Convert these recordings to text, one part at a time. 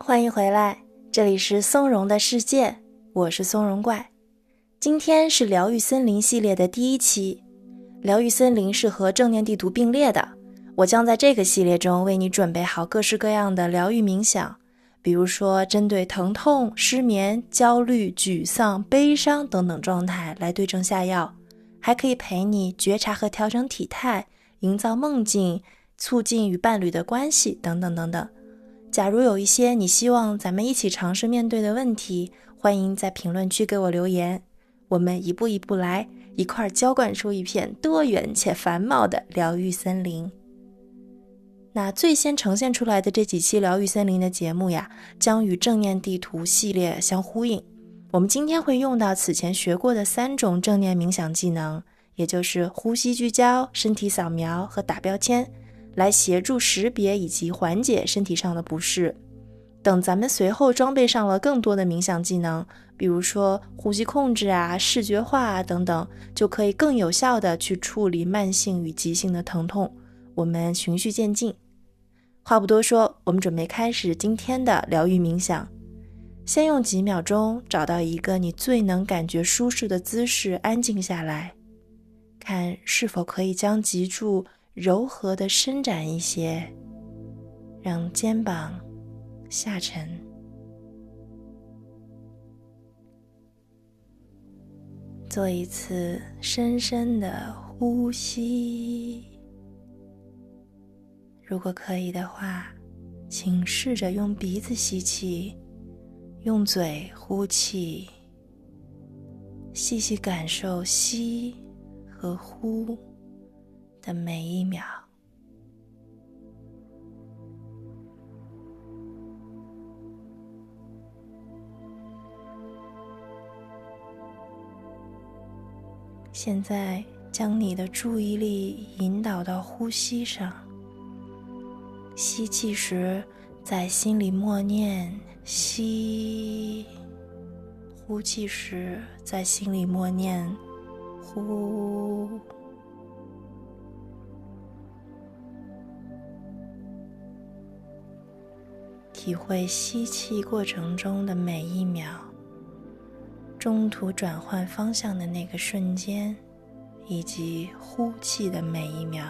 欢迎回来，这里是松茸的世界，我是松茸怪。今天是疗愈森林系列的第一期，疗愈森林是和正念地图并列的。我将在这个系列中为你准备好各式各样的疗愈冥想，比如说针对疼痛、失眠、焦虑、沮丧、悲伤等等状态来对症下药，还可以陪你觉察和调整体态，营造梦境，促进与伴侣的关系等等等等。假如有一些你希望咱们一起尝试面对的问题，欢迎在评论区给我留言，我们一步一步来，一块儿浇灌出一片多元且繁茂的疗愈森林。那最先呈现出来的这几期疗愈森林的节目呀，将与正念地图系列相呼应。我们今天会用到此前学过的三种正念冥想技能，也就是呼吸聚焦、身体扫描和打标签，来协助识别以及缓解身体上的不适。等咱们随后装备上了更多的冥想技能，比如说呼吸控制啊、视觉化啊等等，就可以更有效的去处理慢性与急性的疼痛。我们循序渐进。话不多说，我们准备开始今天的疗愈冥想。先用几秒钟找到一个你最能感觉舒适的姿势，安静下来，看是否可以将脊柱柔和的伸展一些，让肩膀下沉，做一次深深的呼吸。如果可以的话，请试着用鼻子吸气，用嘴呼气，细细感受吸和呼的每一秒。现在，将你的注意力引导到呼吸上。吸气时，在心里默念“吸”；呼气时，在心里默念“呼”。体会吸气过程中的每一秒，中途转换方向的那个瞬间，以及呼气的每一秒。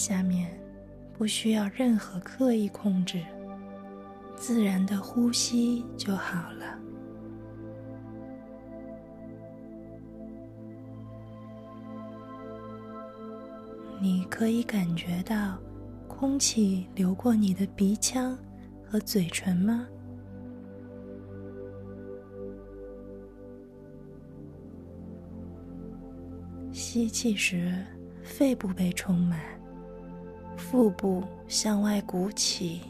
下面不需要任何刻意控制，自然的呼吸就好了。你可以感觉到空气流过你的鼻腔和嘴唇吗？吸气时，肺部被充满。腹部向外鼓起，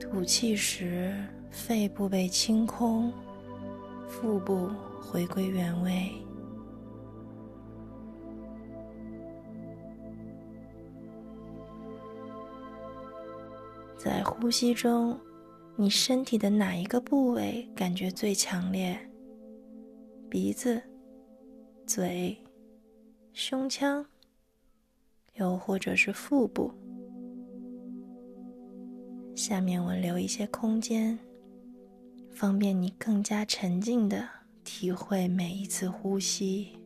吐气时肺部被清空，腹部回归原位。在呼吸中，你身体的哪一个部位感觉最强烈？鼻子、嘴、胸腔？又或者是腹部，下面我留一些空间，方便你更加沉静的体会每一次呼吸。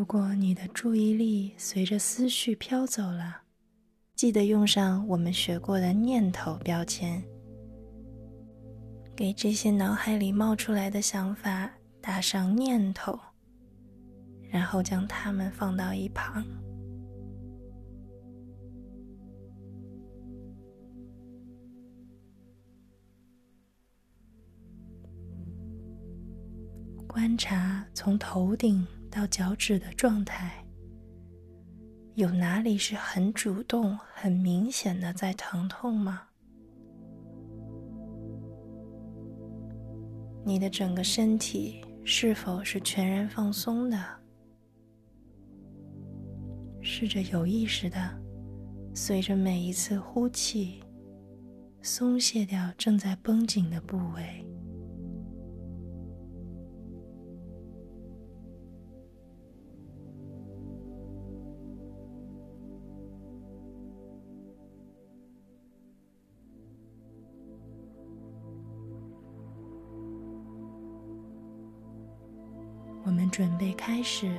如果你的注意力随着思绪飘走了，记得用上我们学过的念头标签，给这些脑海里冒出来的想法打上念头，然后将它们放到一旁。观察从头顶到脚趾的状态，有哪里是很主动、很明显的在疼痛吗？你的整个身体是否是全然放松的？试着有意识的，随着每一次呼气，松懈掉正在绷紧的部位。我们准备开始，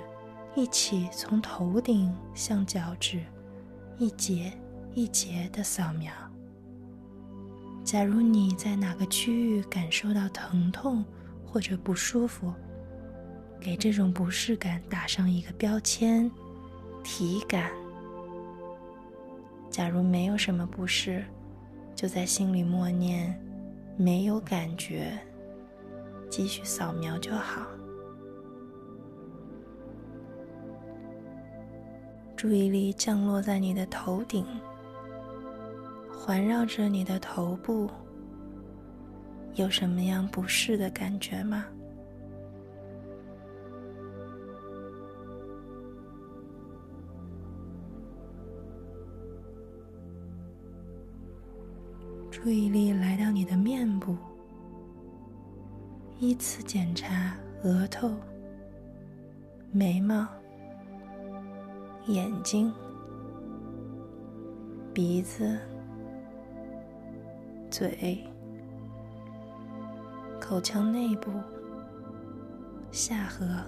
一起从头顶向脚趾，一节一节的扫描。假如你在哪个区域感受到疼痛或者不舒服，给这种不适感打上一个标签——体感。假如没有什么不适，就在心里默念“没有感觉”，继续扫描就好。注意力降落在你的头顶，环绕着你的头部，有什么样不适的感觉吗？注意力来到你的面部，依次检查额头、眉毛。眼睛、鼻子、嘴、口腔内部、下颌。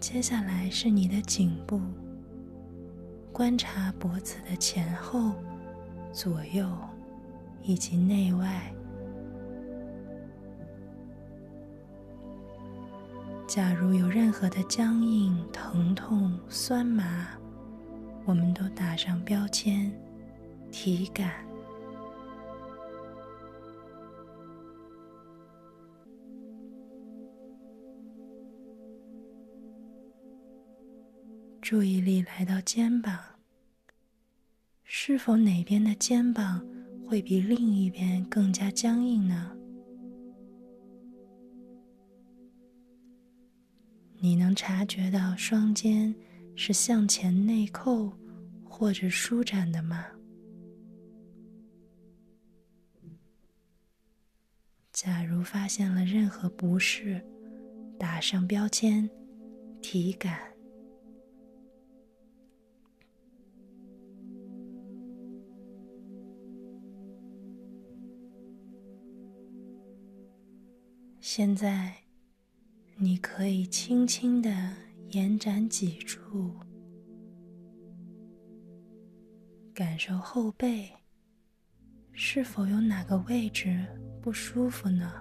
接下来是你的颈部，观察脖子的前后、左右以及内外。假如有任何的僵硬、疼痛、酸麻，我们都打上标签“体感”。注意力来到肩膀，是否哪边的肩膀会比另一边更加僵硬呢？你能察觉到双肩是向前内扣或者舒展的吗？假如发现了任何不适，打上标签“体感”。现在。你可以轻轻的延展脊柱，感受后背是否有哪个位置不舒服呢？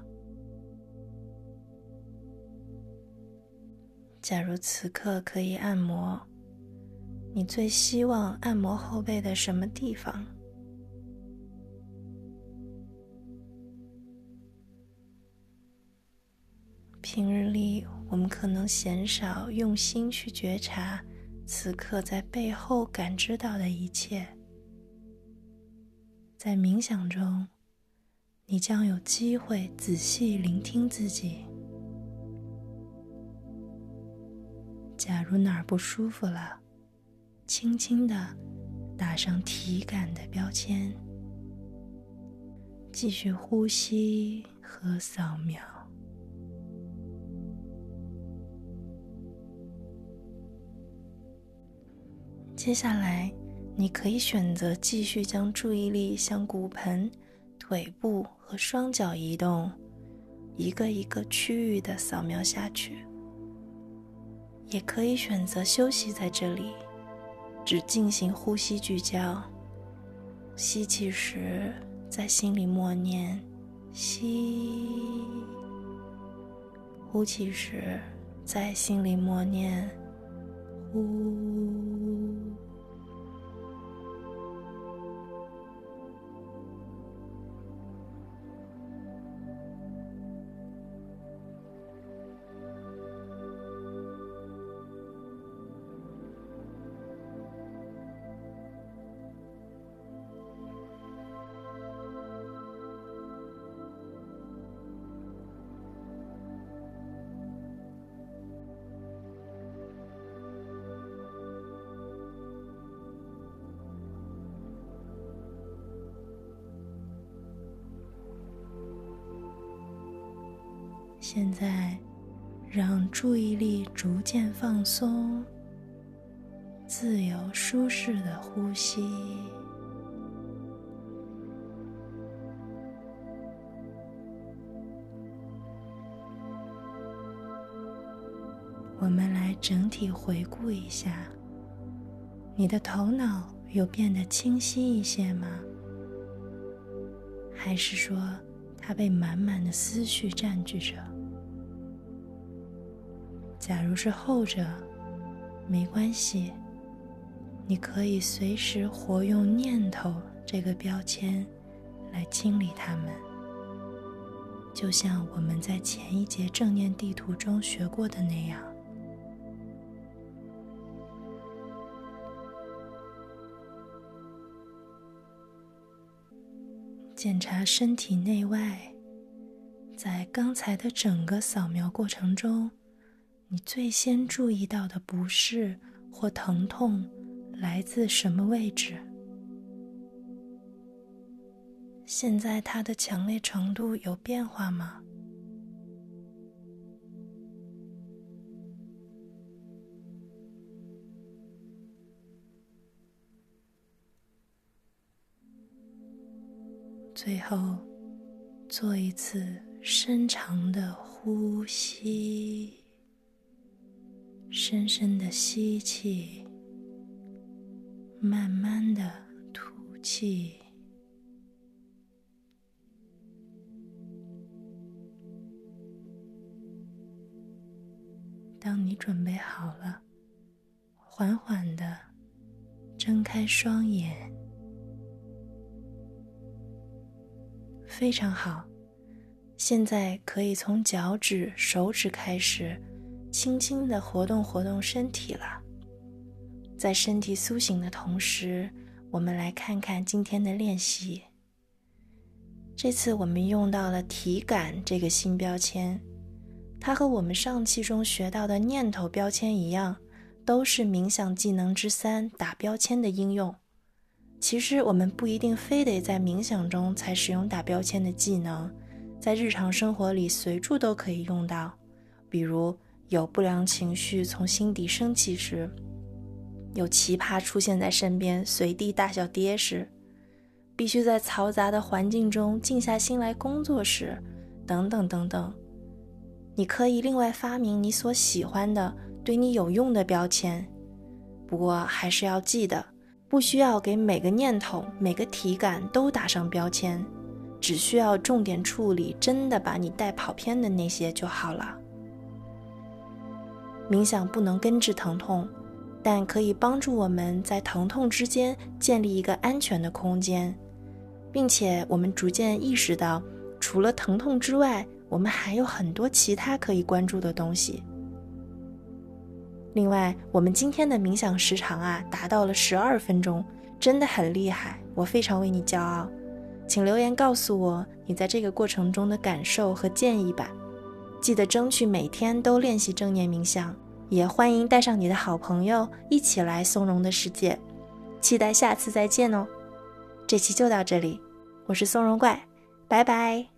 假如此刻可以按摩，你最希望按摩后背的什么地方？平日里，我们可能鲜少用心去觉察此刻在背后感知到的一切。在冥想中，你将有机会仔细聆听自己。假如哪儿不舒服了，轻轻的打上体感的标签，继续呼吸和扫描。接下来，你可以选择继续将注意力向骨盆、腿部和双脚移动，一个一个区域的扫描下去。也可以选择休息在这里，只进行呼吸聚焦，吸气时，在心里默念“吸”；呼气时，在心里默念“呼”。现在，让注意力逐渐放松，自由舒适的呼吸。我们来整体回顾一下，你的头脑有变得清晰一些吗？还是说它被满满的思绪占据着？假如是后者，没关系，你可以随时活用“念头”这个标签来清理它们，就像我们在前一节正念地图中学过的那样。检查身体内外，在刚才的整个扫描过程中。你最先注意到的不适或疼痛来自什么位置？现在它的强烈程度有变化吗？最后，做一次深长的呼吸。深深的吸气，慢慢的吐气。当你准备好了，缓缓的睁开双眼。非常好，现在可以从脚趾、手指开始。轻轻的活动活动身体了，在身体苏醒的同时，我们来看看今天的练习。这次我们用到了“体感”这个新标签，它和我们上期中学到的“念头”标签一样，都是冥想技能之三打标签的应用。其实我们不一定非得在冥想中才使用打标签的技能，在日常生活里随处都可以用到，比如。有不良情绪从心底升起时，有奇葩出现在身边随地大小跌时，必须在嘈杂的环境中静下心来工作时，等等等等，你可以另外发明你所喜欢的、对你有用的标签。不过还是要记得，不需要给每个念头、每个体感都打上标签，只需要重点处理真的把你带跑偏的那些就好了。冥想不能根治疼痛，但可以帮助我们在疼痛之间建立一个安全的空间，并且我们逐渐意识到，除了疼痛之外，我们还有很多其他可以关注的东西。另外，我们今天的冥想时长啊，达到了十二分钟，真的很厉害，我非常为你骄傲。请留言告诉我你在这个过程中的感受和建议吧。记得争取每天都练习正念冥想，也欢迎带上你的好朋友一起来松茸的世界。期待下次再见哦！这期就到这里，我是松茸怪，拜拜。